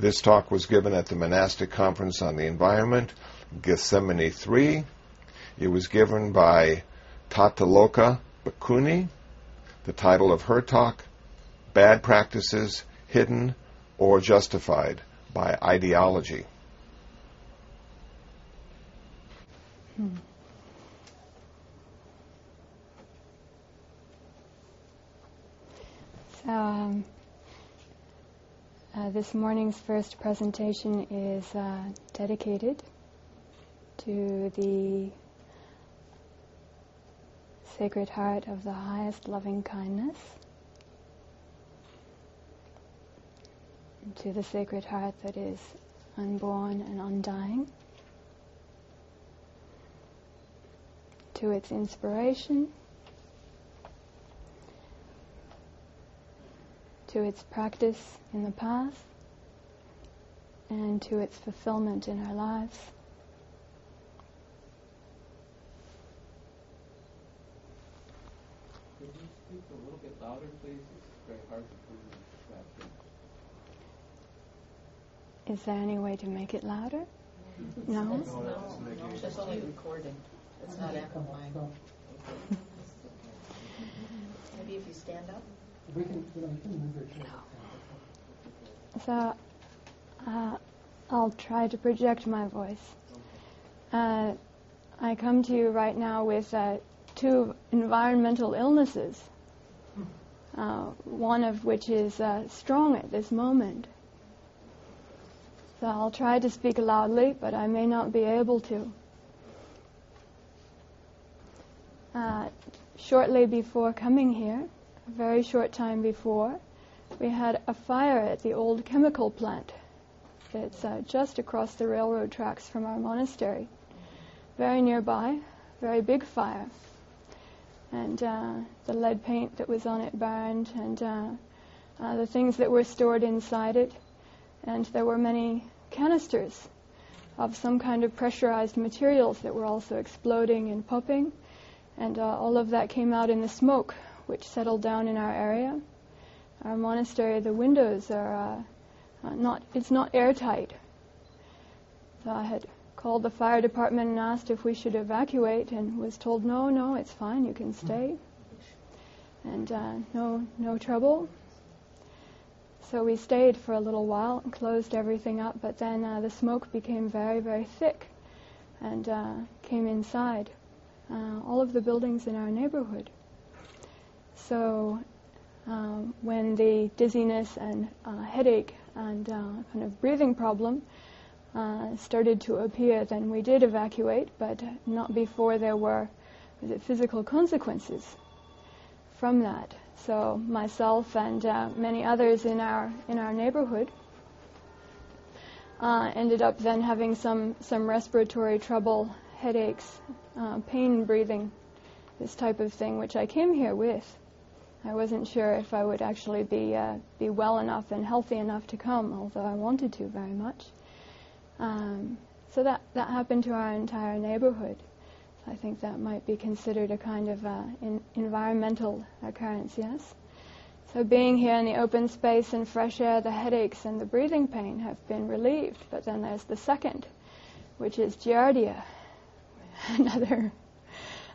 This talk was given at the Monastic Conference on the Environment, Gethsemani 3. It was given by Tathaaloka Bhikkhuni. The title of her talk, Bad Practices, Hidden or Justified by Ideology. Hmm. So, um, uh, this morning's first presentation is uh, dedicated to the Sacred Heart of the highest loving kindness, to the Sacred Heart that is unborn and undying, to its inspiration to its practice in the past and to its fulfillment in our lives. Could you speak a little bit louder, please? It's very hard to hear you. Is there any way to make it louder? No? No, no. It's only recording. It's not amplifying. Maybe if you stand up. So, uh, I'll try to project my voice. Uh, I come to you right now with uh, two environmental illnesses, uh, one of which is uh, strong at this moment. So I'll try to speak loudly, but I may not be able to. Uh, shortly before coming here, very short time before, we had a fire at the old chemical plant. It's uh, just across the railroad tracks from our monastery. Very nearby, very big fire. And uh, the lead paint that was on it burned, and uh, uh the things that were stored inside it. And there were many canisters of some kind of pressurized materials that were also exploding and popping. And uh, all of that came out in the smoke which settled down in our area. Our monastery, the windows are uh, uh, not, it's not airtight. So I had called the fire department and asked if we should evacuate and was told, no, no, it's fine, you can stay. And uh, no, no trouble. So we stayed for a little while and closed everything up, but then uh, the smoke became very, very thick and uh, came inside uh, all of the buildings in our neighborhood. So um, when the dizziness and uh, headache and uh, kind of breathing problem uh, started to appear, then we did evacuate, but not before there were physical consequences from that. So myself and uh, many others in our in our neighborhood uh, ended up then having some some respiratory trouble, headaches, uh, pain breathing, this type of thing, which I came here with. I wasn't sure if I would actually be uh, be well enough and healthy enough to come, although I wanted to very much. Um, so that that happened to our entire neighborhood. I think that might be considered a kind of uh, in environmental occurrence. Yes. So being here in the open space and fresh air, the headaches and the breathing pain have been relieved. But then there's the second, which is giardia, another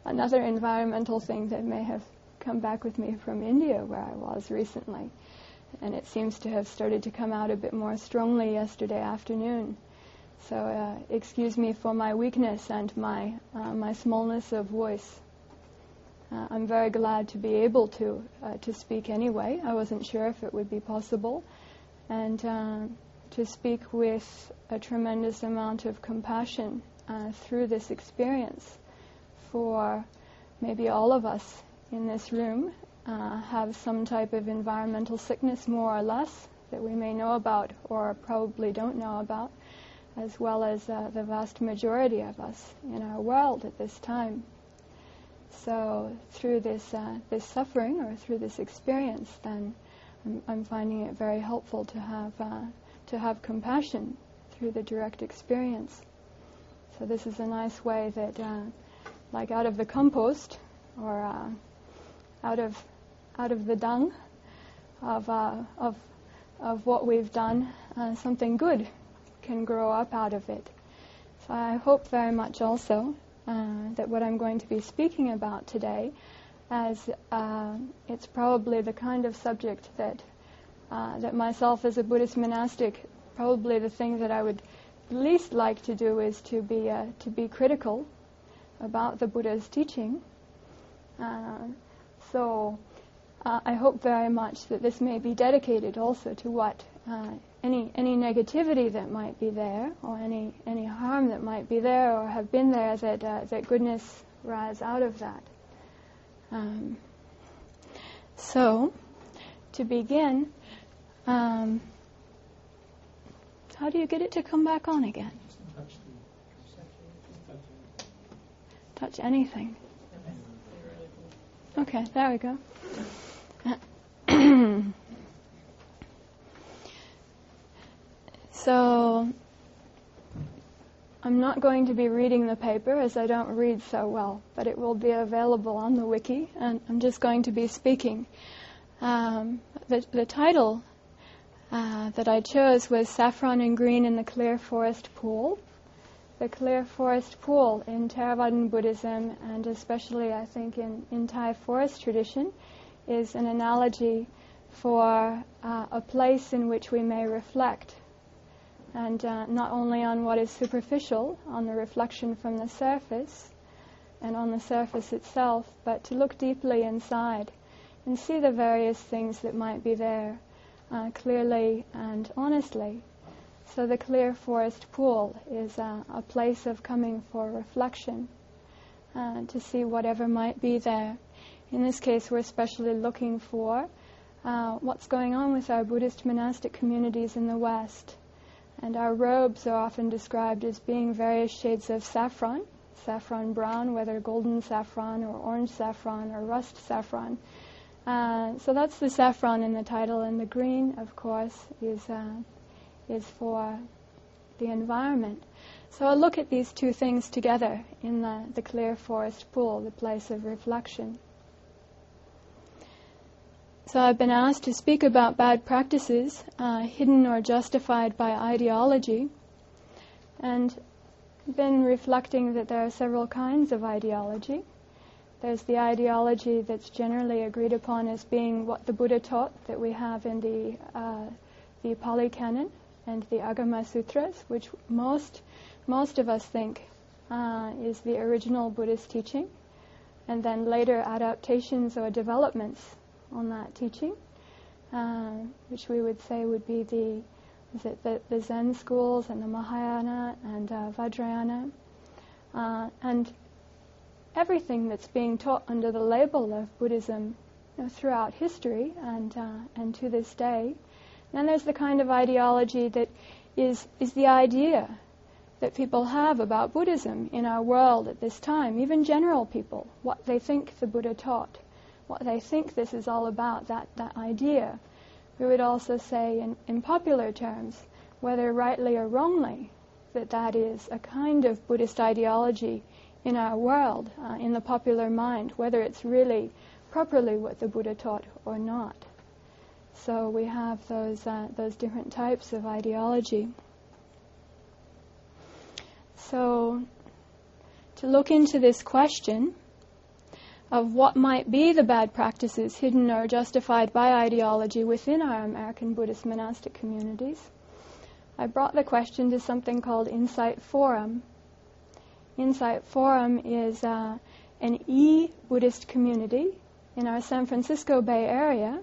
another environmental thing that may have come back with me from India, where I was recently. And it seems to have started to come out a bit more strongly yesterday afternoon. So uh, excuse me for my weakness and my, uh, my smallness of voice. Uh, I'm very glad to be able to, uh, to speak anyway. I wasn't sure if it would be possible. And uh, to speak with a tremendous amount of compassion uh, through this experience for maybe all of us in this room uh, have some type of environmental sickness, more or less, that we may know about or probably don't know about, as well as uh, the vast majority of us in our world at this time. So through this uh, this suffering or through this experience, then I'm, I'm finding it very helpful to have uh, to have compassion through the direct experience. So this is a nice way that, uh, like out of the compost or uh, out of out of the dung of uh, of of what we've done, uh, something good can grow up out of it. So I hope very much also uh, that what I'm going to be speaking about today, as uh, it's probably the kind of subject that uh, that myself as a Buddhist monastic, probably the thing that I would least like to do is to be uh, to be critical about the Buddha's teaching. So uh, I hope very much that this may be dedicated also to what uh, any any negativity that might be there, or any any harm that might be there, or have been there, that uh, that goodness rise out of that. Um, so, to begin, um, how do you get it to come back on again? Touch anything. Okay, there we go. so, I'm not going to be reading the paper as I don't read so well, but it will be available on the wiki, and I'm just going to be speaking. Um, the, the title uh, that I chose was Saffron and Green in the Clear Forest Pool. The Clear Forest Pool in Theravadan Buddhism, and especially I think in, in Thai forest tradition, is an analogy for uh, a place in which we may reflect. And uh, not only on what is superficial, on the reflection from the surface, and on the surface itself, but to look deeply inside and see the various things that might be there uh, clearly and honestly. So the clear forest pool is uh, a place of coming for reflection uh, to see whatever might be there. In this case, we're especially looking for uh, what's going on with our Buddhist monastic communities in the West. And our robes are often described as being various shades of saffron, saffron brown, whether golden saffron or orange saffron or rust saffron. Uh, so that's the saffron in the title, and the green, of course, is uh, is for the environment. So I'll look at these two things together in the, the clear forest pool, the place of reflection. So I've been asked to speak about bad practices, uh, hidden or justified by ideology, and been reflecting that there are several kinds of ideology. There's the ideology that's generally agreed upon as being what the Buddha taught that we have in the uh, the Pali Canon and the Agama Sutras, which most most of us think uh, is the original Buddhist teaching, and then later adaptations or developments on that teaching, uh, which we would say would be the is it the, the Zen schools and the Mahayana and uh, Vajrayana, uh, and everything that's being taught under the label of Buddhism you know, throughout history and uh, and to this day. Then there's the kind of ideology that is is the idea that people have about Buddhism in our world at this time, even general people, what they think the Buddha taught, what they think this is all about, that, that idea. We would also say in, in popular terms, whether rightly or wrongly, that that is a kind of Buddhist ideology in our world, uh, in the popular mind, whether it's really properly what the Buddha taught or not. So we have those uh, those different types of ideology. So to look into this question of what might be the bad practices hidden or justified by ideology within our American Buddhist monastic communities, I brought the question to something called Insight Forum, Insight Forum is uh, an e-Buddhist community in our San Francisco Bay Area.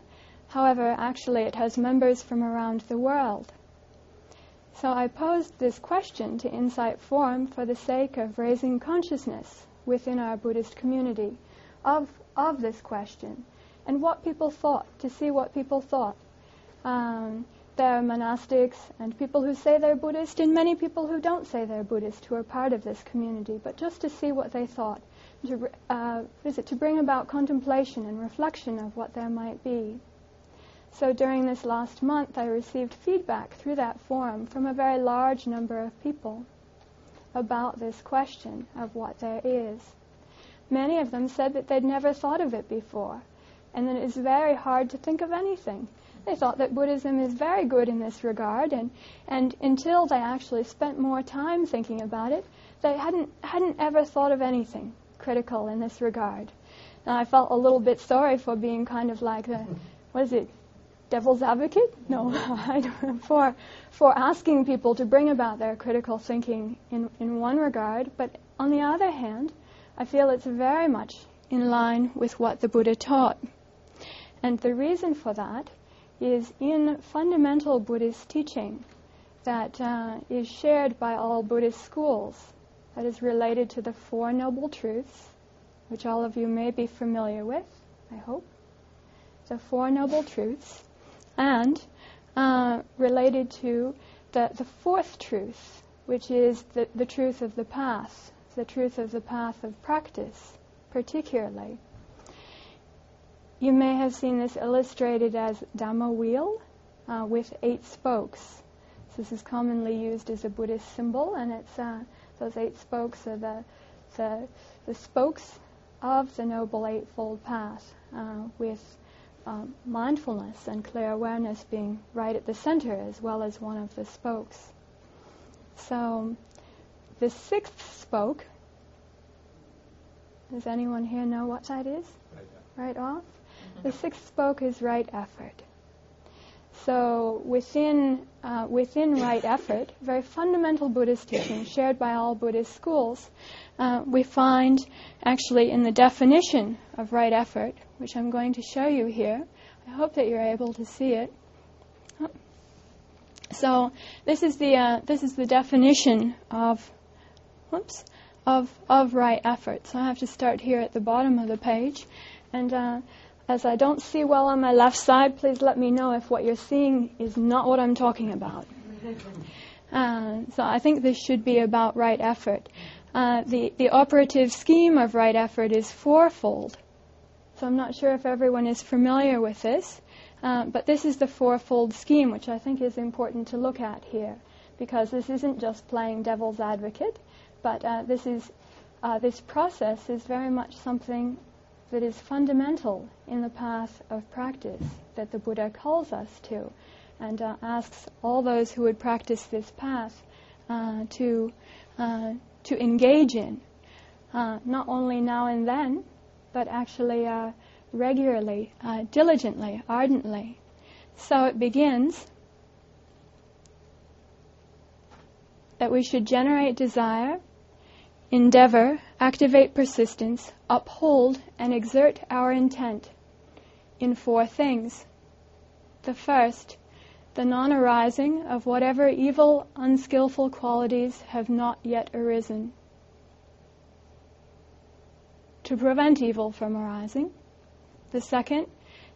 However, actually it has members from around the world. So I posed this question to Insight Forum for the sake of raising consciousness within our Buddhist community of, of this question and what people thought, to see what people thought. Um, there are monastics and people who say they're Buddhist, and many people who don't say they're Buddhist who are part of this community, but just to see what they thought, to, uh, it, to bring about contemplation and reflection of what there might be. So during this last month, I received feedback through that forum from a very large number of people about this question of what there is. Many of them said that they'd never thought of it before, and that it's very hard to think of anything they thought that Buddhism is very good in this regard, and, and until they actually spent more time thinking about it, they hadn't, hadn't ever thought of anything critical in this regard. Now, I felt a little bit sorry for being kind of like a, what is it, devil's advocate? No, I don't for, for asking people to bring about their critical thinking in, in one regard, but on the other hand, I feel it's very much in line with what the Buddha taught. And the reason for that is in fundamental Buddhist teaching that uh, is shared by all Buddhist schools, that is related to the Four Noble Truths, which all of you may be familiar with, I hope. The Four Noble Truths, and uh, related to the, the fourth truth, which is the, the truth of the path, the truth of the path of practice, particularly. You may have seen this illustrated as Dhamma wheel uh, with eight spokes. So this is commonly used as a Buddhist symbol, and it's uh, those eight spokes are the, the, the spokes of the Noble Eightfold Path, uh, with um, mindfulness and clear awareness being right at the center as well as one of the spokes. So the sixth spoke, does anyone here know what that is? Right, right off? The sixth spoke is right effort. So within uh, within right effort, very fundamental Buddhist teaching shared by all Buddhist schools, uh, we find actually in the definition of right effort, which I'm going to show you here. I hope that you're able to see it. So this is the uh, this is the definition of whoops of of right effort. So I have to start here at the bottom of the page, and uh, as I don't see well on my left side, please let me know if what you're seeing is not what I'm talking about. Uh, so I think this should be about right effort. Uh, the, the operative scheme of right effort is fourfold. So I'm not sure if everyone is familiar with this, uh, but this is the fourfold scheme, which I think is important to look at here, because this isn't just playing devil's advocate, but uh, this is uh, this process is very much something that is fundamental in the path of practice that the Buddha calls us to and uh, asks all those who would practice this path uh, to, to engage in, not only now and then, but actually uh, regularly, uh, diligently, ardently. So it begins that we should generate desire endeavor, activate persistence, uphold, and exert our intent in four things. The first, the non arising of whatever evil, unskillful qualities have not yet arisen. To prevent evil from arising. The second,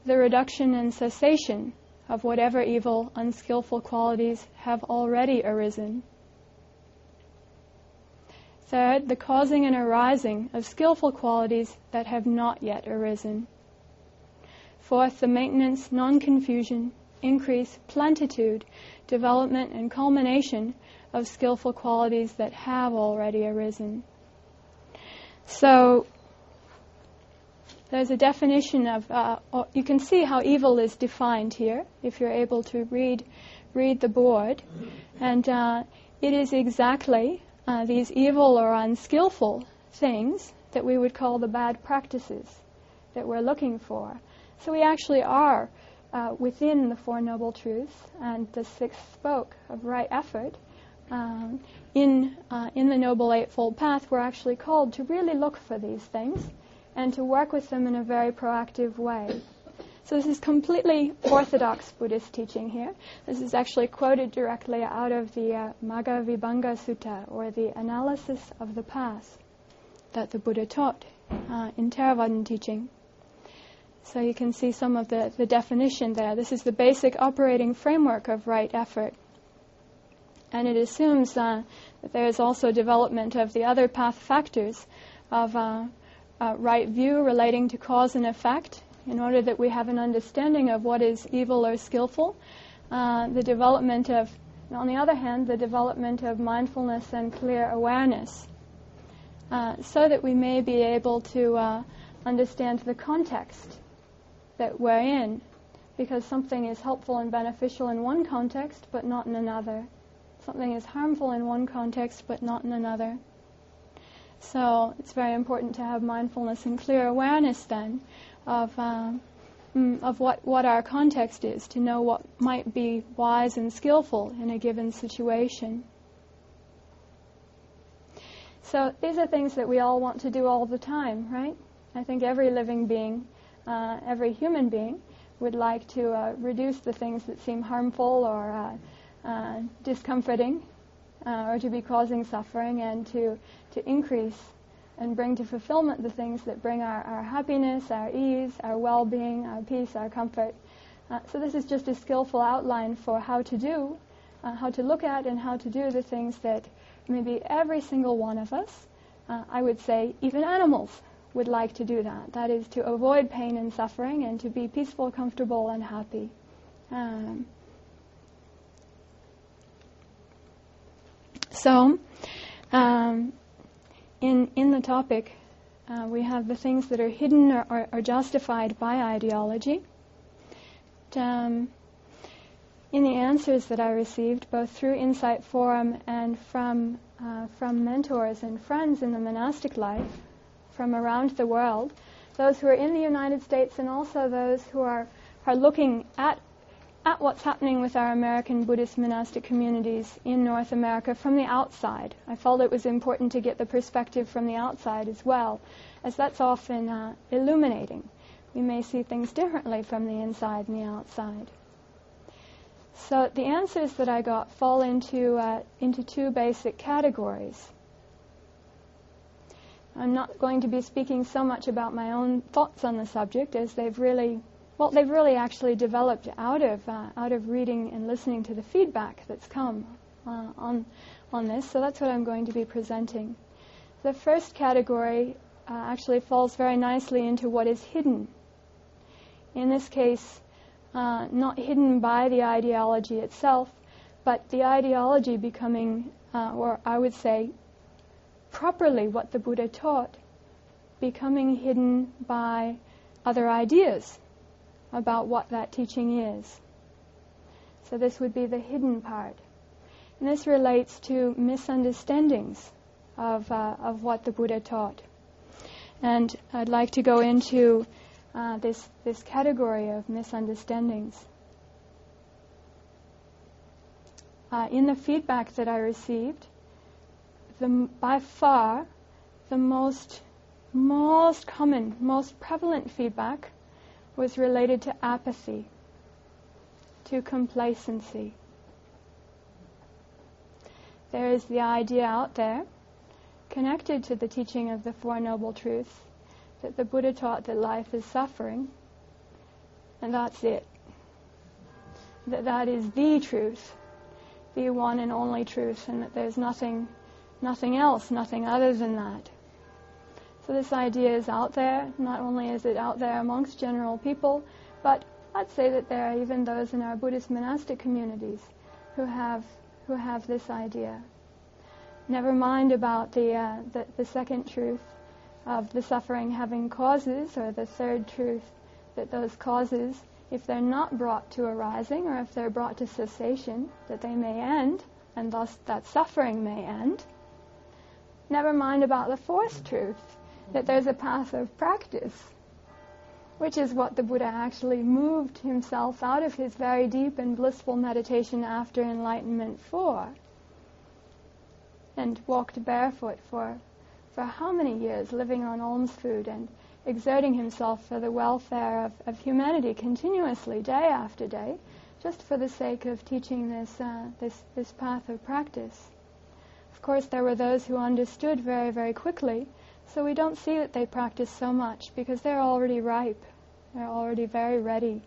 the reduction and cessation of whatever evil, unskillful qualities have already arisen. Third, the causing and arising of skillful qualities that have not yet arisen. Fourth, the maintenance, non confusion, increase, plentitude, development, and culmination of skillful qualities that have already arisen. So, there's a definition of, uh, you can see how evil is defined here if you're able to read, read the board. And uh, it is exactly uh, these evil or unskillful things that we would call the bad practices that we're looking for. So we actually are uh, within the Four Noble Truths and the sixth spoke of right effort. Um, in, uh, in the Noble Eightfold Path, we're actually called to really look for these things and to work with them in a very proactive way. So this is completely orthodox Buddhist teaching here. This is actually quoted directly out of the uh, Magga Vibhanga Sutta, or the analysis of the path that the Buddha taught uh, in Theravadan teaching. So you can see some of the, the definition there. This is the basic operating framework of right effort. And it assumes uh, that there is also development of the other path factors of uh, right view relating to cause and effect, in order that we have an understanding of what is evil or skillful. Uh, the development of, on the other hand, the development of mindfulness and clear awareness, uh, so that we may be able to uh, understand the context that we're in because something is helpful and beneficial in one context but not in another. Something is harmful in one context but not in another. So it's very important to have mindfulness and clear awareness then of, uh, of what, what our context is, to know what might be wise and skillful in a given situation. So these are things that we all want to do all the time, right? I think every living being, uh, every human being, would like to uh, reduce the things that seem harmful or uh, uh discomforting uh, or to be causing suffering and to, to increase and bring to fulfillment the things that bring our, our happiness, our ease, our well-being, our peace, our comfort. Uh, so this is just a skillful outline for how to do, how to look at and how to do the things that maybe every single one of us, uh, I would say even animals, would like to do that. That is to avoid pain and suffering and to be peaceful, comfortable, and happy. Um, so, um, in in the topic, uh, we have the things that are hidden or, or, or justified by ideology. Um, in the answers that I received, both through Insight Forum and from, uh, from mentors and friends in the monastic life from around the world, those who are in the United States and also those who are, are looking at, at what's happening with our American Buddhist monastic communities in North America from the outside. I felt it was important to get the perspective from the outside as well, as that's often uh, illuminating. We may see things differently from the inside and the outside. So the answers that I got fall into, uh, into two basic categories. I'm not going to be speaking so much about my own thoughts on the subject as they've really, well, they've really actually developed out of, uh, out of reading and listening to the feedback that's come uh, on, on this. So that's what I'm going to be presenting. The first category uh, actually falls very nicely into what is hidden. In this case, uh, not hidden by the ideology itself, but the ideology becoming, uh, or I would say, properly what the Buddha taught, becoming hidden by other ideas about what that teaching is. So this would be the hidden part. And this relates to misunderstandings of, uh, of what the Buddha taught. And I'd like to go into uh, this, this category of misunderstandings. Uh, in the feedback that I received, the, by far the most, most common, most prevalent feedback was related to apathy, to complacency. There is the idea out there, connected to the teaching of the Four Noble Truths, that the Buddha taught that life is suffering, and that's it. That that is the truth, the one and only truth, and that there's nothing, nothing else, nothing other than that. So this idea is out there. Not only is it out there amongst general people, but I'd say that there are even those in our Buddhist monastic communities who have who have this idea. Never mind about the, uh, the, the second truth, of the suffering having causes, or the third truth that those causes, if they're not brought to arising, or if they're brought to cessation, that they may end, and thus that suffering may end. Never mind about the fourth truth, that there's a path of practice, which is what the Buddha actually moved himself out of his very deep and blissful meditation after enlightenment for, and walked barefoot for for how many years living on alms food and exerting himself for the welfare of, of humanity continuously, day after day, just for the sake of teaching this, uh, this, this path of practice. Of course, there were those who understood very, very quickly, so we don't see that they practice so much because they're already ripe. They're already very ready.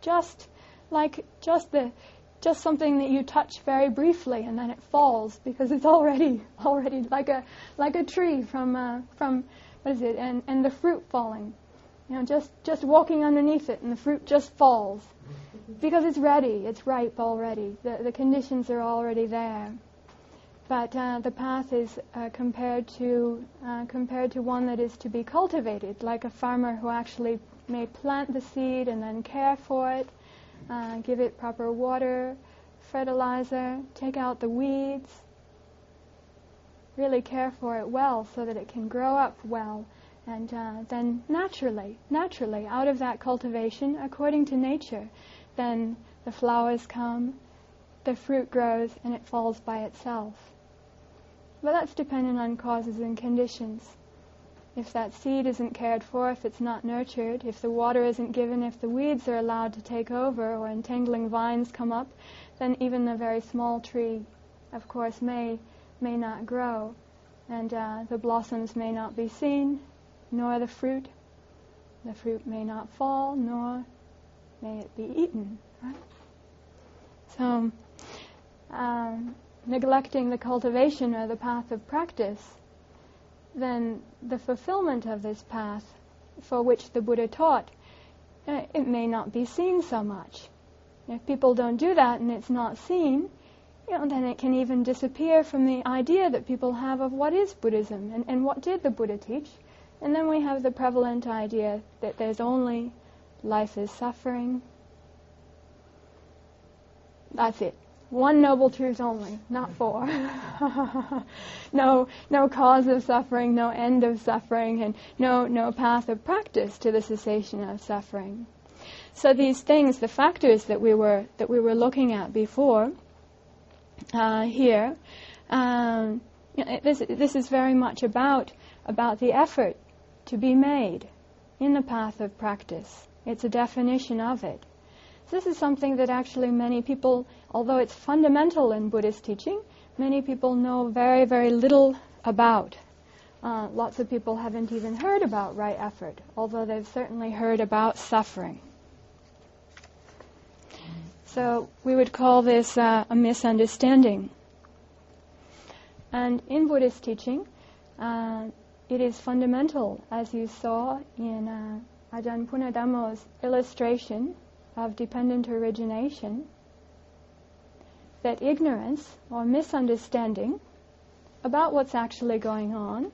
Just like just the just something that you touch very briefly and then it falls because it's already already like a like a tree from uh, from what is it? And and the fruit falling. You know just just walking underneath it and the fruit just falls. Because it's ready. It's ripe already. The the conditions are already there but uh, the path is uh, compared to uh, compared to one that is to be cultivated like a farmer who actually may plant the seed and then care for it uh, give it proper water, fertilizer, take out the weeds, really care for it well so that it can grow up well. And uh, then naturally, naturally, out of that cultivation, according to nature, then the flowers come, the fruit grows, and it falls by itself. But that's dependent on causes and conditions. If that seed isn't cared for, if it's not nurtured, if the water isn't given, if the weeds are allowed to take over or entangling vines come up, then even the very small tree, of course, may may not grow, and uh, the blossoms may not be seen, nor the fruit. The fruit may not fall, nor may it be eaten. Right? So, um, neglecting the cultivation or the path of practice, then the fulfillment of this path for which the Buddha taught, uh, it may not be seen so much. If people don't do that and it's not seen, you know, then it can even disappear from the idea that people have of what is Buddhism and, and what did the Buddha teach. And then we have the prevalent idea that there's only life is suffering. That's it. One noble truth only, not four. no, no cause of suffering, no end of suffering, and no, no path of practice to the cessation of suffering. So these things, the factors that we were that we were looking at before, uh, here, um, you know, this this is very much about about the effort to be made in the path of practice. It's a definition of it. This is something that actually many people, although it's fundamental in Buddhist teaching, many people know very, very little about. Uh, lots of people haven't even heard about right effort, although they've certainly heard about suffering. So we would call this uh, a misunderstanding. And in Buddhist teaching, uh, it is fundamental, as you saw in uh, Ajahn Punnadhammo's illustration of dependent origination that ignorance or misunderstanding about what's actually going on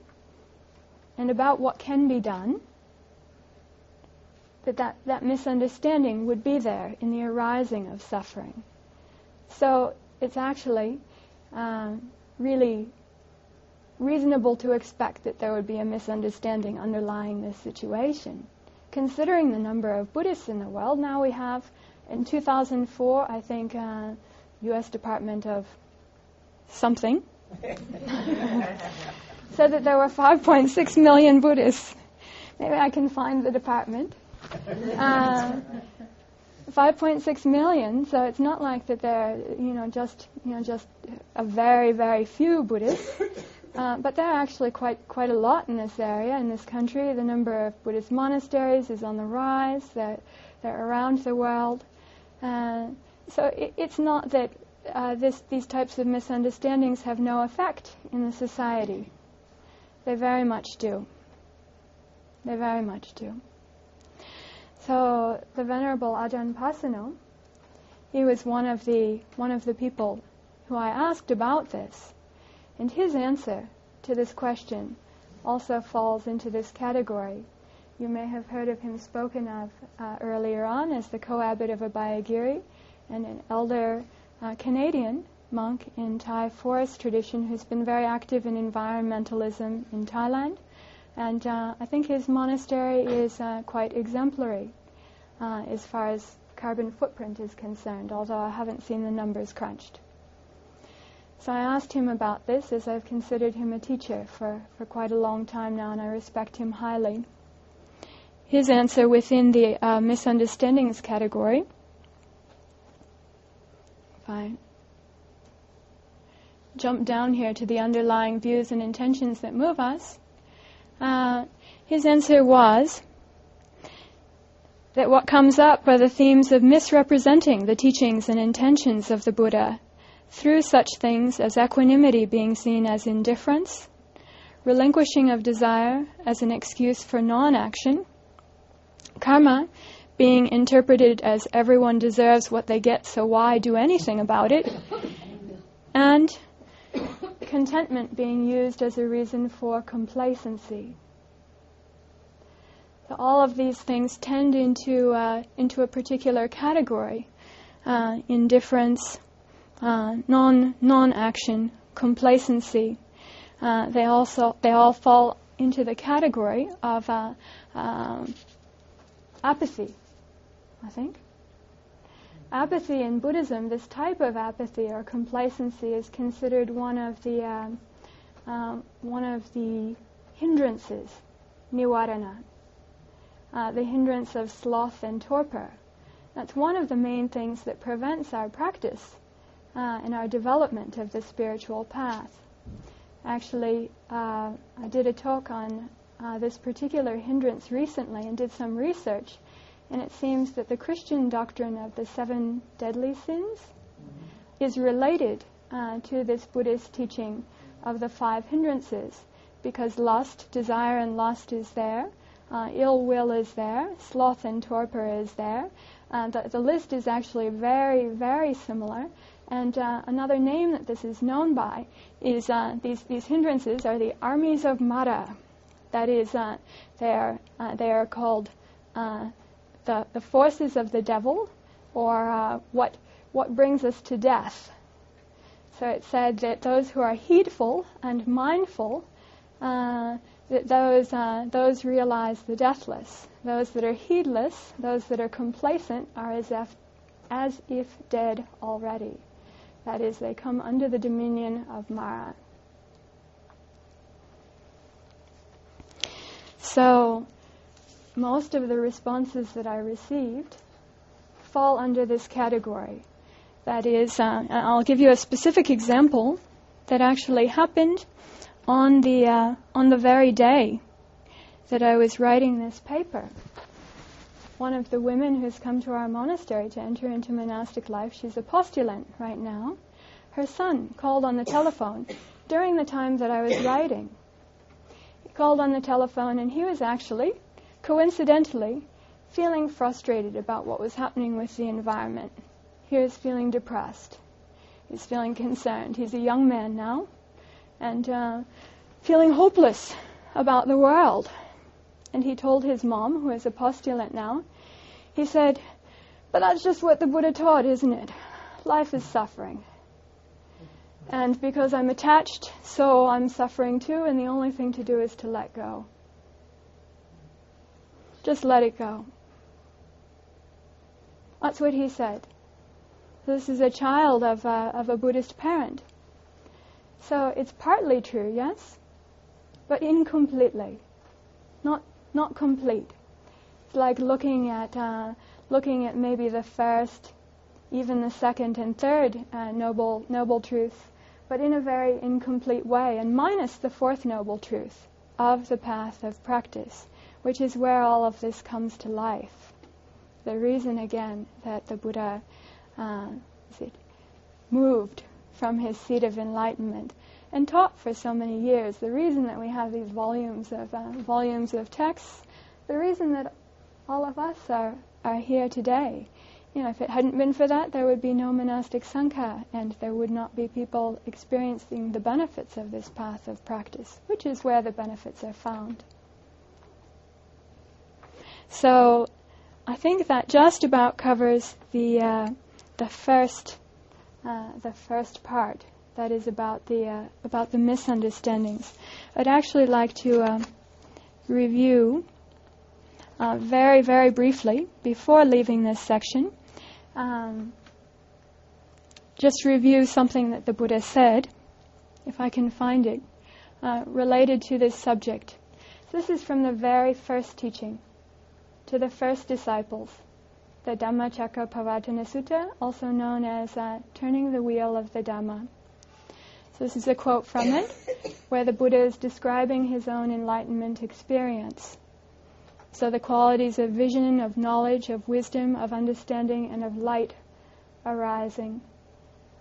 and about what can be done, that, that that misunderstanding would be there in the arising of suffering. So it's actually um, really reasonable to expect that there would be a misunderstanding underlying this situation considering the number of Buddhists in the world, now we have, in 2004, I think, uh, U.S. Department of something said that there were 5.6 million Buddhists. Maybe I can find the department. Uh, 5.6 million, so it's not like that there are, you know, just, you know, just a very, very few Buddhists. Uh, but there are actually quite quite a lot in this area, in this country. The number of Buddhist monasteries is on the rise. They're, they're around the world. Uh, so it, it's not that uh, this, these types of misunderstandings have no effect in the society. They very much do. They very much do. So the Venerable Ajahn Pasanno, he was one of the one of the people who I asked about this. And his answer to this question also falls into this category. You may have heard of him spoken of uh, earlier on as the co-abbot of Abhayagiri and an elder uh, Canadian monk in Thai forest tradition who's been very active in environmentalism in Thailand. And uh, I think his monastery is uh, quite exemplary uh, as far as carbon footprint is concerned, although I haven't seen the numbers crunched. So I asked him about this as I've considered him a teacher for, for quite a long time now and I respect him highly. His answer within the uh, misunderstandings category, if I jump down here to the underlying views and intentions that move us, uh, his answer was that what comes up are the themes of misrepresenting the teachings and intentions of the Buddha through such things as equanimity being seen as indifference, relinquishing of desire as an excuse for non action, karma being interpreted as everyone deserves what they get, so why do anything about it, and contentment being used as a reason for complacency. So all of these things tend into uh, into a particular category uh, indifference, uh, non non action, complacency. Uh, they also they all fall into the category of uh, um, apathy. I think apathy in Buddhism, this type of apathy or complacency, is considered one of the uh, um, one of the hindrances, nivarana, uh, the hindrance of sloth and torpor. That's one of the main things that prevents our practice uh, and our development of the spiritual path. Actually, uh, I did a talk on uh, this particular hindrance recently and did some research, and it seems that the Christian doctrine of the seven deadly sins is related uh, to this Buddhist teaching of the five hindrances, because lust, desire, and lust is there, uh, ill will is there, sloth and torpor is there. Uh, the, the, list is actually very, very similar. And uh, another name that this is known by is uh, these, these hindrances are the armies of Mara. That is, uh, they, are, uh, they are called the, the forces of the devil, or what, what brings us to death. So it said that those who are heedful and mindful uh, that those, uh, those realize the deathless. Those that are heedless, those that are complacent, are as if, as if dead already. That is, they come under the dominion of Mara. So, most of the responses that I received fall under this category. That is, uh, I'll give you a specific example that actually happened on the uh, on the very day that I was writing this paper. One of the women who's come to our monastery to enter into monastic life, she's a postulant right now. Her son called on the telephone during the time that I was writing. He called on the telephone and he was actually, coincidentally, feeling frustrated about what was happening with the environment. He was feeling depressed. He's feeling concerned. He's a young man now and uh, feeling hopeless about the world. And he told his mom, who is a postulant now, he said, But that's just what the Buddha taught, isn't it? Life is suffering. And because I'm attached, so I'm suffering too, and the only thing to do is to let go. Just let it go. That's what he said. This is a child of a, of a Buddhist parent. So it's partly true, yes, but incompletely, not complete. It's like looking at uh, looking at maybe the first, even the second and third uh, noble noble truth, but in a very incomplete way, and minus the fourth noble truth of the path of practice, which is where all of this comes to life. The reason again that the Buddha uh, moved from his seat of enlightenment and taught for so many years. The reason that we have these volumes of uh, volumes of texts, the reason that all of us are, are here today. You know, if it hadn't been for that, there would be no monastic sangha, and there would not be people experiencing the benefits of this path of practice, which is where the benefits are found. So, I think that just about covers the uh, the first uh, the first part that is about the uh, about the misunderstandings. I'd actually like to uh, review uh, very very briefly before leaving this section. Um, just review something that the Buddha said, if I can find it, uh, related to this subject. This is from the very first teaching to the first disciples the Dhammacakkappavattana Sutta, also known as uh, Turning the Wheel of the Dhamma. This is a quote from it, where the Buddha is describing his own enlightenment experience. So the qualities of vision, of knowledge, of wisdom, of understanding, and of light arising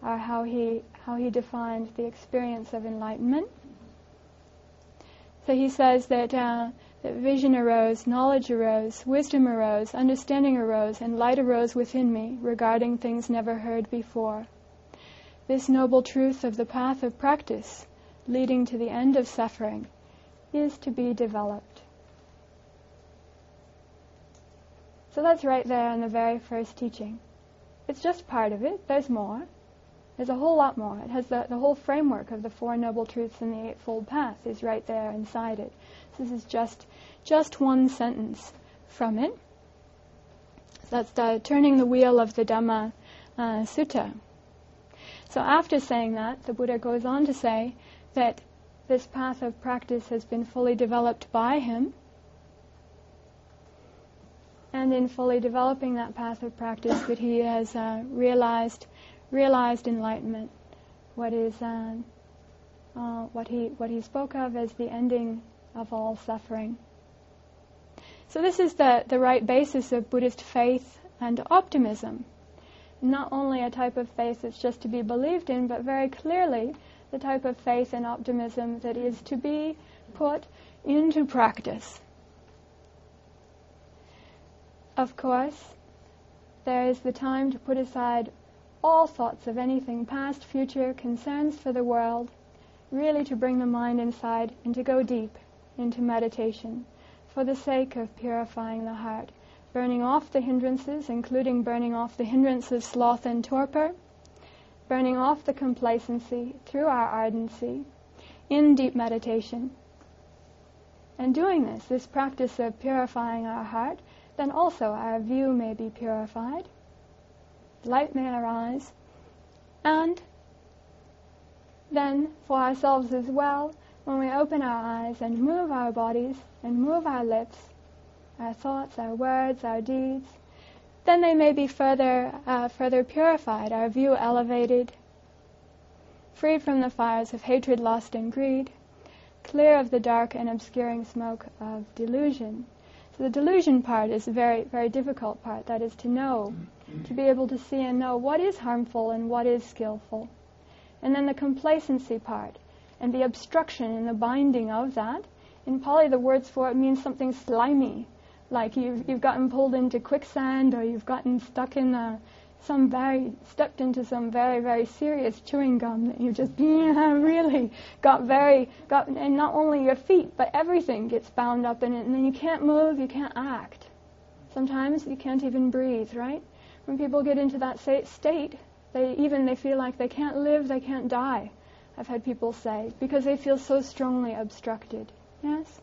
are how he how he defined the experience of enlightenment. So he says that uh, that vision arose, knowledge arose, wisdom arose, understanding arose, and light arose within me regarding things never heard before. This noble truth of the path of practice, leading to the end of suffering, is to be developed. So that's right there in the very first teaching. it's just part of it. There's more. There's a whole lot more. It has the, the whole framework of the Four Noble Truths and the Eightfold Path is right there inside it. So this is just just one sentence from it. That's the turning the wheel of the Dhamma uh, Sutta. So after saying that, the Buddha goes on to say that this path of practice has been fully developed by him. And in fully developing that path of practice, that he has uh, realized realized enlightenment, what is uh, uh, what he what he spoke of as the ending of all suffering. So this is the, the right basis of Buddhist faith and optimism. Not only a type of faith that's just to be believed in, but very clearly the type of faith and optimism that is to be put into practice. Of course, there is the time to put aside all thoughts of anything past, future, concerns for the world, really to bring the mind inside and to go deep into meditation for the sake of purifying the heart, burning off the hindrances, including burning off the hindrance of sloth and torpor, burning off the complacency through our ardency in deep meditation. And doing this, this practice of purifying our heart, then also our view may be purified, light may arise, and then for ourselves as well, when we open our eyes and move our bodies and move our lips, our thoughts, our words, our deeds, then they may be further, uh, further purified, our view elevated, freed from the fires of hatred, lust, and greed, clear of the dark and obscuring smoke of delusion. So the delusion part is a very, very difficult part. That is to know, to be able to see and know what is harmful and what is skillful. And then the complacency part and the obstruction and the binding of that. In Pali, the words for it mean something slimy, like you've, you've gotten pulled into quicksand or you've gotten stuck in a, some very, stepped into some very, very serious chewing gum that you just, yeah, really got very, got, and not only your feet, but everything gets bound up in it, and then you can't move, you can't act. Sometimes you can't even breathe, right? When people get into that state, they even, they feel like they can't live, they can't die. I've had people say, because they feel so strongly obstructed. Yes?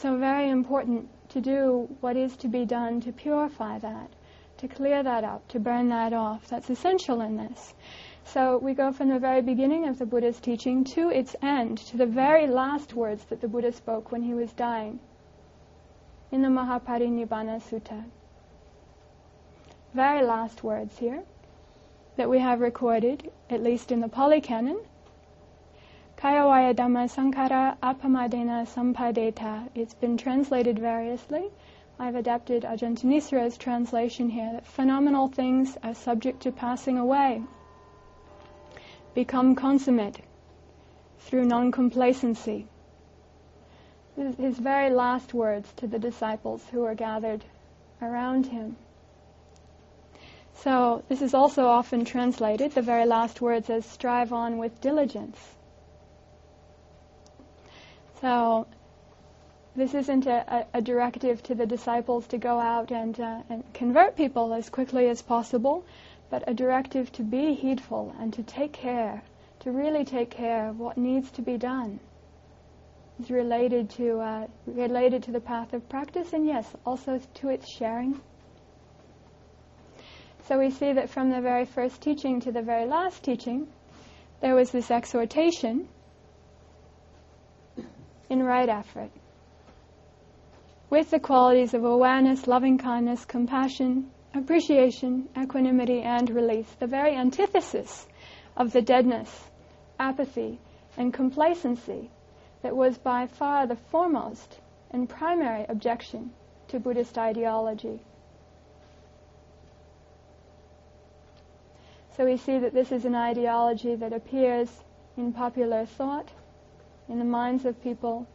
So very important to do what is to be done to purify that, to clear that up, to burn that off. That's essential in this. So we go from the very beginning of the Buddha's teaching to its end, to the very last words that the Buddha spoke when he was dying in the Mahaparinibbana Sutta. Very last words here that we have recorded, at least in the Pali Canon, Kayavaya Dhamma Sankhara Apamadena Sampadeta. It's been translated variously. I've adapted Ajahn Thanissaro's translation here that phenomenal things are subject to passing away, become consummate through non complacency. His very last words to the disciples who were gathered around him. So, this is also often translated, the very last words, as strive on with diligence. So, this isn't a, a, directive to the disciples to go out and, uh, and convert people as quickly as possible, but a directive to be heedful and to take care, to really take care of what needs to be done. It's related to uh, related to the path of practice, and yes, also to its sharing so we see that from the very first teaching to the very last teaching, there was this exhortation in right effort with the qualities of awareness, loving kindness, compassion, appreciation, equanimity, and release, the very antithesis of the deadness, apathy, and complacency that was by far the foremost and primary objection to Buddhist ideology. So we see that this is an ideology that appears in popular thought, in the minds of people.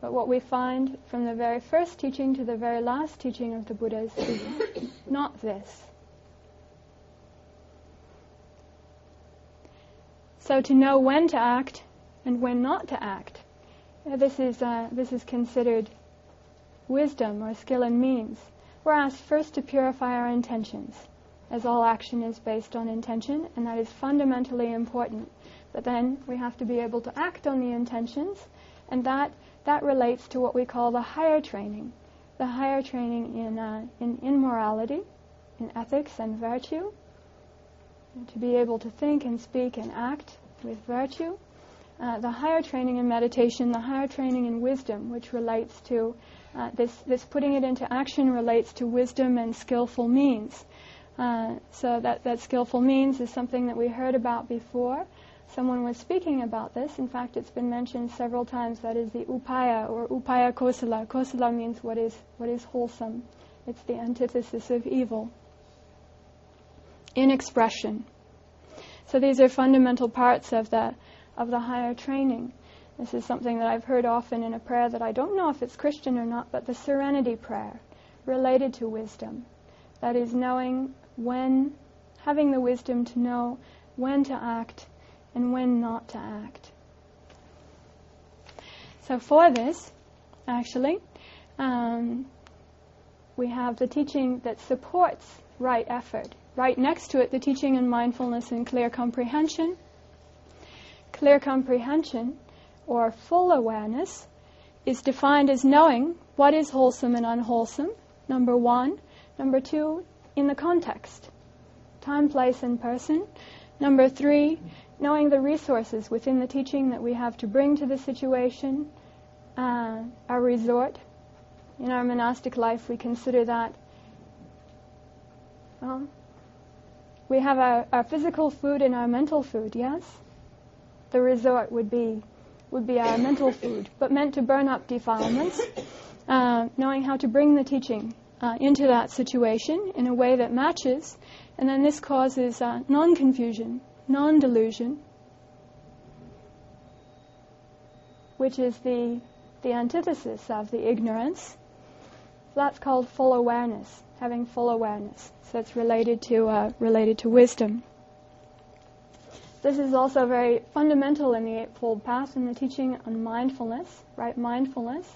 But what we find from the very first teaching to the very last teaching of the Buddhas is not this. So to know when to act and when not to act, uh, this is, uh, this is considered wisdom or skill and means. We're asked first to purify our intentions as all action is based on intention, and that is fundamentally important. But then we have to be able to act on the intentions, and that, that relates to what we call the higher training. The higher training in, uh, in, in morality, in ethics and virtue, to be able to think and speak and act with virtue. Uh, the higher training in meditation, the higher training in wisdom, which relates to uh, this, this putting it into action relates to wisdom and skillful means. Uh, so that, that skillful means is something that we heard about before. Someone was speaking about this. In fact, it's been mentioned several times. That is the upaya or upaya kosala. Kusala means what is what is wholesome. It's the antithesis of evil. In expression. So these are fundamental parts of the of the higher training. This is something that I've heard often in a prayer that I don't know if it's Christian or not, but the serenity prayer related to wisdom. That is knowing when, having the wisdom to know when to act and when not to act. So for this, actually, um, we have the teaching that supports right effort. Right next to it, the teaching on mindfulness and clear comprehension. Clear comprehension, or full awareness, is defined as knowing what is wholesome and unwholesome, number one. Number two, in the context time, place, and person. Number three, knowing the resources within the teaching that we have to bring to the situation, uh, our resort. In our monastic life, we consider that. Well, we have our, our physical food and our mental food, yes? The resort would be would be our mental food, but meant to burn up defilements, uh, knowing how to bring the teaching uh, into that situation in a way that matches, and then this causes uh, non-confusion, non-delusion, which is the the antithesis of the ignorance. That's called full awareness, having full awareness. So it's related to uh, related to wisdom. This is also very fundamental in the Eightfold Path in the teaching on mindfulness, right? Mindfulness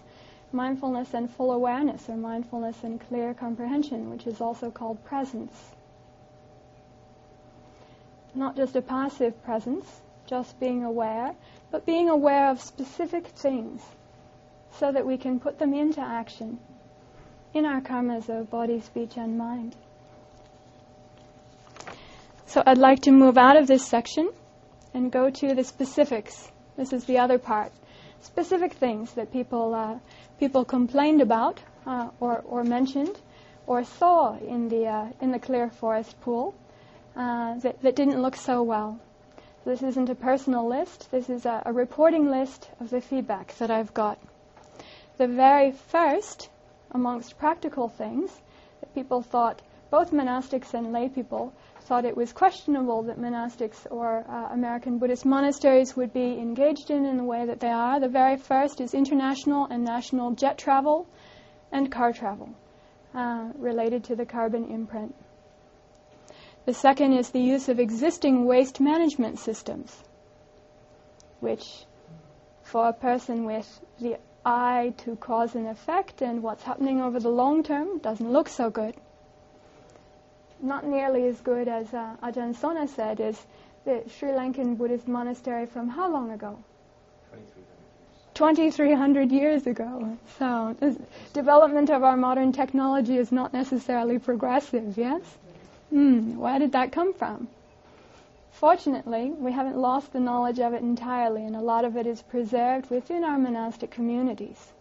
mindfulness and full awareness, or mindfulness and clear comprehension, which is also called presence. Not just a passive presence, just being aware, but being aware of specific things so that we can put them into action in our karmas of body, speech, and mind. So I'd like to move out of this section and go to the specifics. This is the other part. Specific things that people uh, people complained about uh, or, or mentioned or saw in the, uh, in the clear forest pool uh, that, that didn't look so well. This isn't a personal list, this is a, a reporting list of the feedback that I've got. The very first amongst practical things that people thought, both monastics and lay people, thought it was questionable that monastics or uh, American Buddhist monasteries would be engaged in in the way that they are. The very first is international and national jet travel and car travel uh, related to the carbon imprint. The second is the use of existing waste management systems, which for a person with the eye to cause and effect and what's happening over the long term doesn't look so good not nearly as good as uh, Ajahn Sona said, is the Sri Lankan Buddhist monastery from how long ago? 2,300 years ago. So, development of our modern technology is not necessarily progressive, yes? Hmm, where did that come from? Fortunately, we haven't lost the knowledge of it entirely, and a lot of it is preserved within our monastic communities.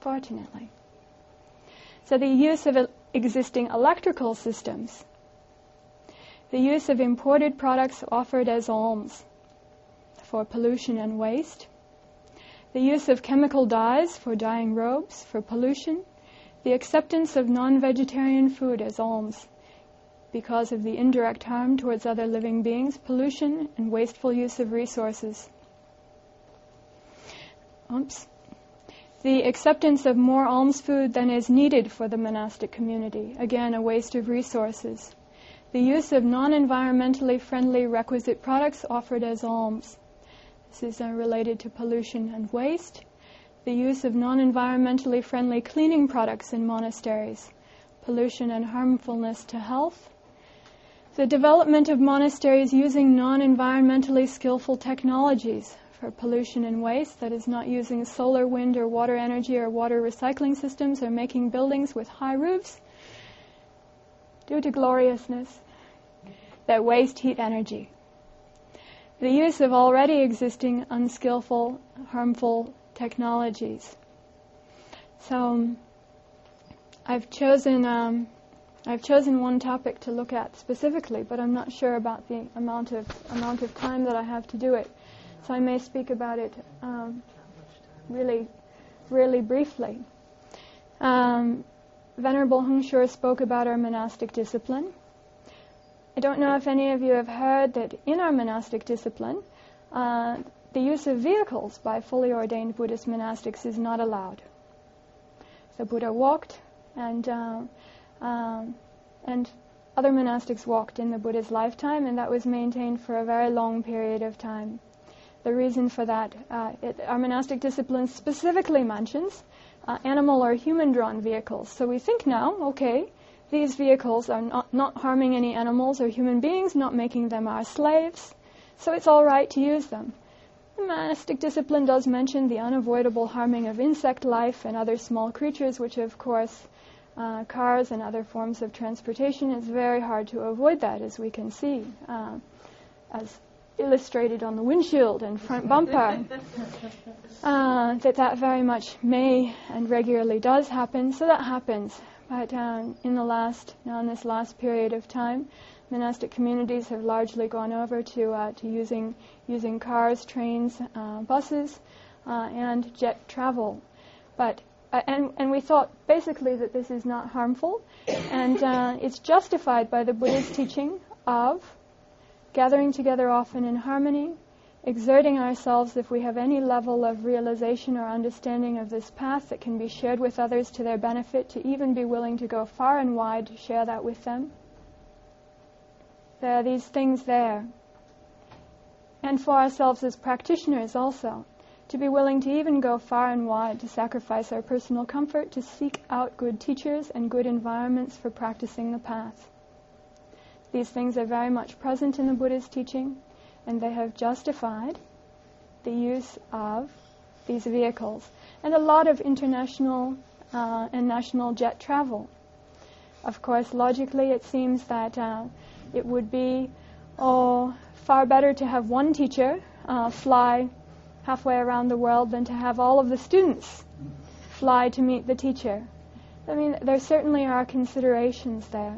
Fortunately. So the use of existing electrical systems, the use of imported products offered as alms for pollution and waste, the use of chemical dyes for dyeing robes for pollution, the acceptance of non-vegetarian food as alms because of the indirect harm towards other living beings, pollution, and wasteful use of resources. Oops the acceptance of more alms food than is needed for the monastic community. Again, a waste of resources. The use of non-environmentally friendly requisite products offered as alms. This is uh, related to pollution and waste. The use of non-environmentally friendly cleaning products in monasteries. Pollution and harmfulness to health. The development of monasteries using non-environmentally skillful technologies for pollution and waste, that is not using solar, wind, or water energy or water recycling systems or making buildings with high roofs due to gloriousness that waste heat energy. The use of already existing unskillful, harmful technologies. So um, I've chosen um, I've chosen one topic to look at specifically, but I'm not sure about the amount of amount of time that I have to do it. So I may speak about it um, really, really briefly. Um, Venerable Heng Sure spoke about our monastic discipline. I don't know if any of you have heard that in our monastic discipline, uh, the use of vehicles by fully ordained Buddhist monastics is not allowed. The Buddha walked, and uh, um, and other monastics walked in the Buddha's lifetime, and that was maintained for a very long period of time. The reason for that, uh, it, our monastic discipline specifically mentions uh, animal or human-drawn vehicles. So we think now, okay, these vehicles are not, not harming any animals or human beings, not making them our slaves, so it's all right to use them. The monastic discipline does mention the unavoidable harming of insect life and other small creatures, which of course uh, cars and other forms of transportation, it's very hard to avoid that, as we can see, uh, as illustrated on the windshield and front bumper. Uh, that that very much may and regularly does happen. So that happens. But um, in the last, now in this last period of time, monastic communities have largely gone over to uh, to using using cars, trains, uh, buses, uh, and jet travel. But uh, and, and we thought basically that this is not harmful, and uh, it's justified by the Buddha's teaching of gathering together often in harmony, exerting ourselves if we have any level of realization or understanding of this path that can be shared with others to their benefit, to even be willing to go far and wide to share that with them. There are these things there. And for ourselves as practitioners also, to be willing to even go far and wide to sacrifice our personal comfort to seek out good teachers and good environments for practicing the path. These things are very much present in the Buddha's teaching, and they have justified the use of these vehicles and a lot of international uh, and national jet travel. Of course, logically, it seems that uh, it would be oh, far better to have one teacher uh, fly halfway around the world than to have all of the students fly to meet the teacher. I mean, there certainly are considerations there.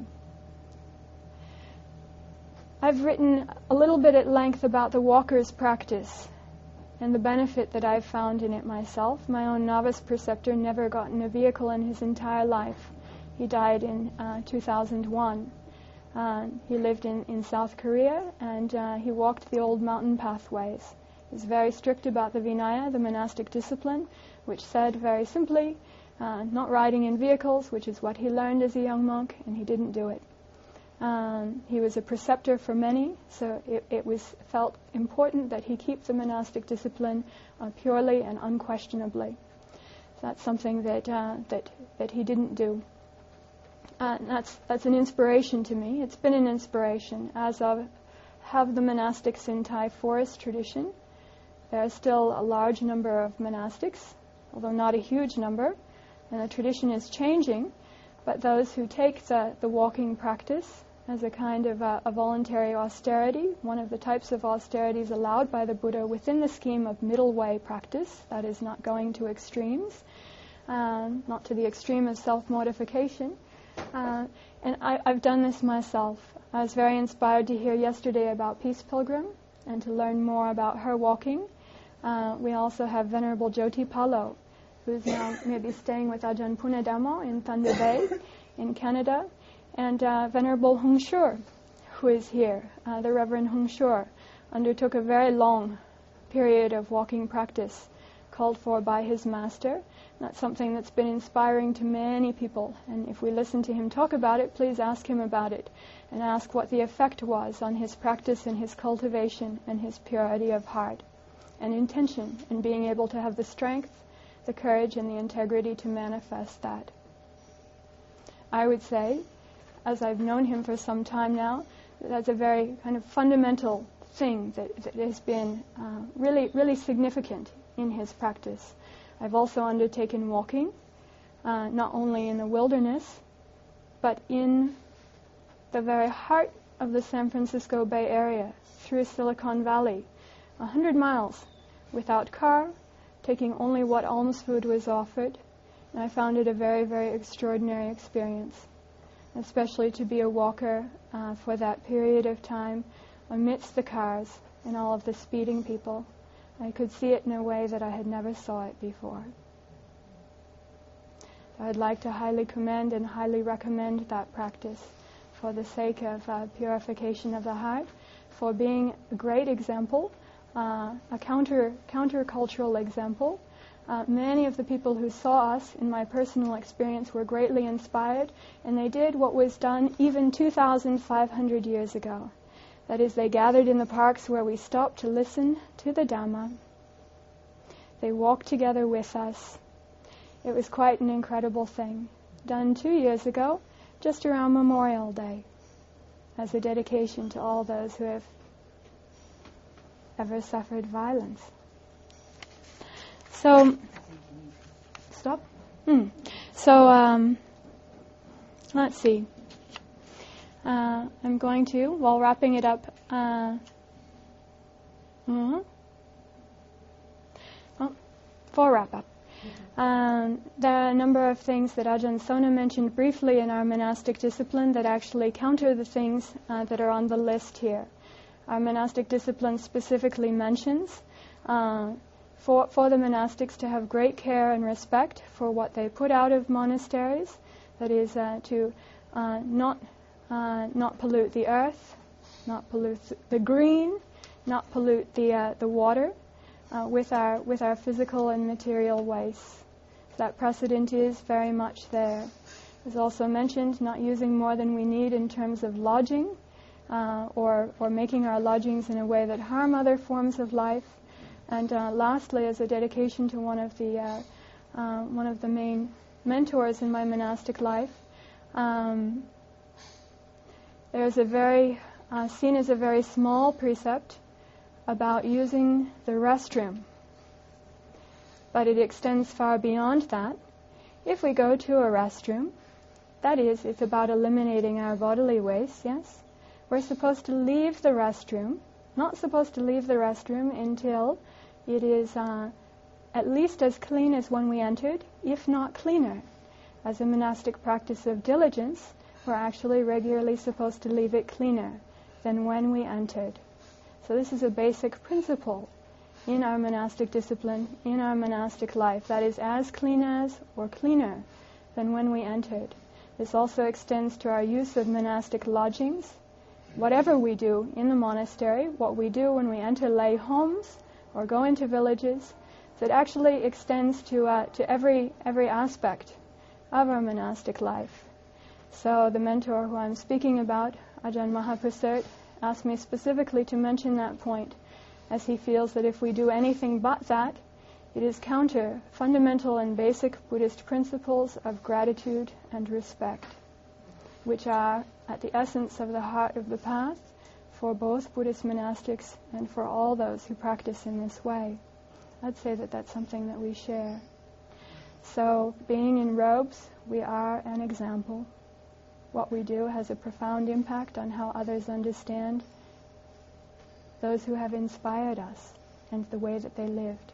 I've written a little bit at length about the walker's practice and the benefit that I've found in it myself. My own novice preceptor never got in a vehicle in his entire life. He died in uh, 2001. Uh, he lived in, in South Korea and uh, he walked the old mountain pathways. He's very strict about the Vinaya, the monastic discipline, which said very simply, uh, not riding in vehicles, which is what he learned as a young monk, and he didn't do it. Um, he was a preceptor for many, so it, it, was felt important that he keep the monastic discipline uh, purely and unquestionably. So that's something that uh, that that he didn't do. Uh, that's that's an inspiration to me. It's been an inspiration as of have the monastic Thai forest tradition. There are still a large number of monastics, although not a huge number, and the tradition is changing. But those who take the, the walking practice as a kind of a, a, voluntary austerity, one of the types of austerities allowed by the Buddha within the scheme of middle way practice, that is, not going to extremes, um, not to the extreme of self mortification. Uh, and I, have done this myself. I was very inspired to hear yesterday about Peace Pilgrim and to learn more about her walking. Uh, we also have Venerable Jotipalo, who's now maybe staying with Ajahn Punnadhammo in Thunder Bay in Canada and uh, Venerable Heng Sure, who is here, uh, the Reverend Heng Sure, undertook a very long period of walking practice called for by his master. That's something that's been inspiring to many people. And if we listen to him talk about it, please ask him about it and ask what the effect was on his practice and his cultivation and his purity of heart and intention and being able to have the strength, the courage, and the integrity to manifest that. I would say as I've known him for some time now, that's a very kind of fundamental thing that, that has been uh, really, really significant in his practice. I've also undertaken walking, uh, not only in the wilderness, but in the very heart of the San Francisco Bay Area, through Silicon Valley, 100 miles without car, taking only what alms food was offered. And I found it a very, very extraordinary experience, especially to be a walker uh, for that period of time amidst the cars and all of the speeding people. I could see it in a way that I had never saw it before. I'd like to highly commend and highly recommend that practice for the sake of uh, purification of the heart, for being a great example, uh, a counter countercultural example. Uh, many of the people who saw us, in my personal experience, were greatly inspired, and they did what was done even 2,500 years ago. That is, they gathered in the parks where we stopped to listen to the Dhamma. They walked together with us. It was quite an incredible thing. Done two years ago, just around Memorial Day, as a dedication to all those who have ever suffered violence. So, stop. Hmm. So, um, let's see. Uh, I'm going to, while wrapping it up, uh, uh-huh. well, for wrap up. Um, there are a number of things that Ajahn Sona mentioned briefly in our monastic discipline that actually counter the things uh, that are on the list here. Our monastic discipline specifically mentions uh, for, for the monastics to have great care and respect for what they put out of monasteries, that is, uh, to uh, not uh, not pollute the earth, not pollute the green, not pollute the uh, the water uh, with our with our physical and material waste. That precedent is very much there. As also mentioned, not using more than we need in terms of lodging, uh, or or making our lodgings in a way that harm other forms of life. And uh, lastly, as a dedication to one of the uh, one of the main mentors in my monastic life. Um, there's a very, uh, seen as a very small precept about using the restroom. But it extends far beyond that. If we go to a restroom, that is, it's about eliminating our bodily waste, yes? We're supposed to leave the restroom, not supposed to leave the restroom until it is uh, at least as clean as when we entered, if not cleaner. As a monastic practice of diligence, we're actually regularly supposed to leave it cleaner than when we entered. So this is a basic principle in our monastic discipline, in our monastic life, that is as clean as or cleaner than when we entered. This also extends to our use of monastic lodgings. Whatever we do in the monastery, what we do when we enter lay homes or go into villages, that actually extends to, uh, to every, every aspect of our monastic life. So the mentor who I'm speaking about, Ajahn Mahaprasert, asked me specifically to mention that point, as he feels that if we do anything but that, it is counter fundamental and basic Buddhist principles of gratitude and respect, which are at the essence of the heart of the path for both Buddhist monastics and for all those who practice in this way. I'd say that that's something that we share. So, being in robes, we are an example what we do has a profound impact on how others understand those who have inspired us and the way that they lived.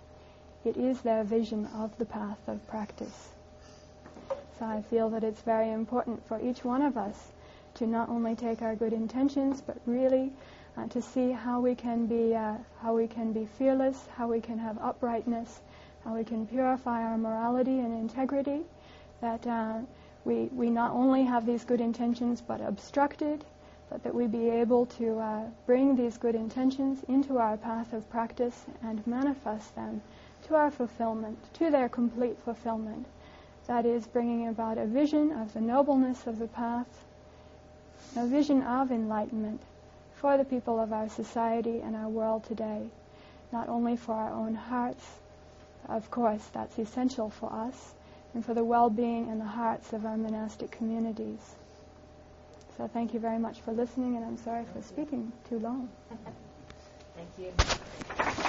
It is their vision of the path of practice. So I feel that it's very important for each one of us to not only take our good intentions, but really uh, to see how we can be uh, how we can be fearless, how we can have uprightness, how we can purify our morality and integrity. That uh, we, we not only have these good intentions but obstructed, but that we be able to uh, bring these good intentions into our path of practice and manifest them to our fulfillment, to their complete fulfillment. That is, bringing about a vision of the nobleness of the path, a vision of enlightenment for the people of our society and our world today, not only for our own hearts, of course, that's essential for us, and for the well-being and the hearts of our monastic communities. So thank you very much for listening, and I'm sorry for speaking too long. Thank you.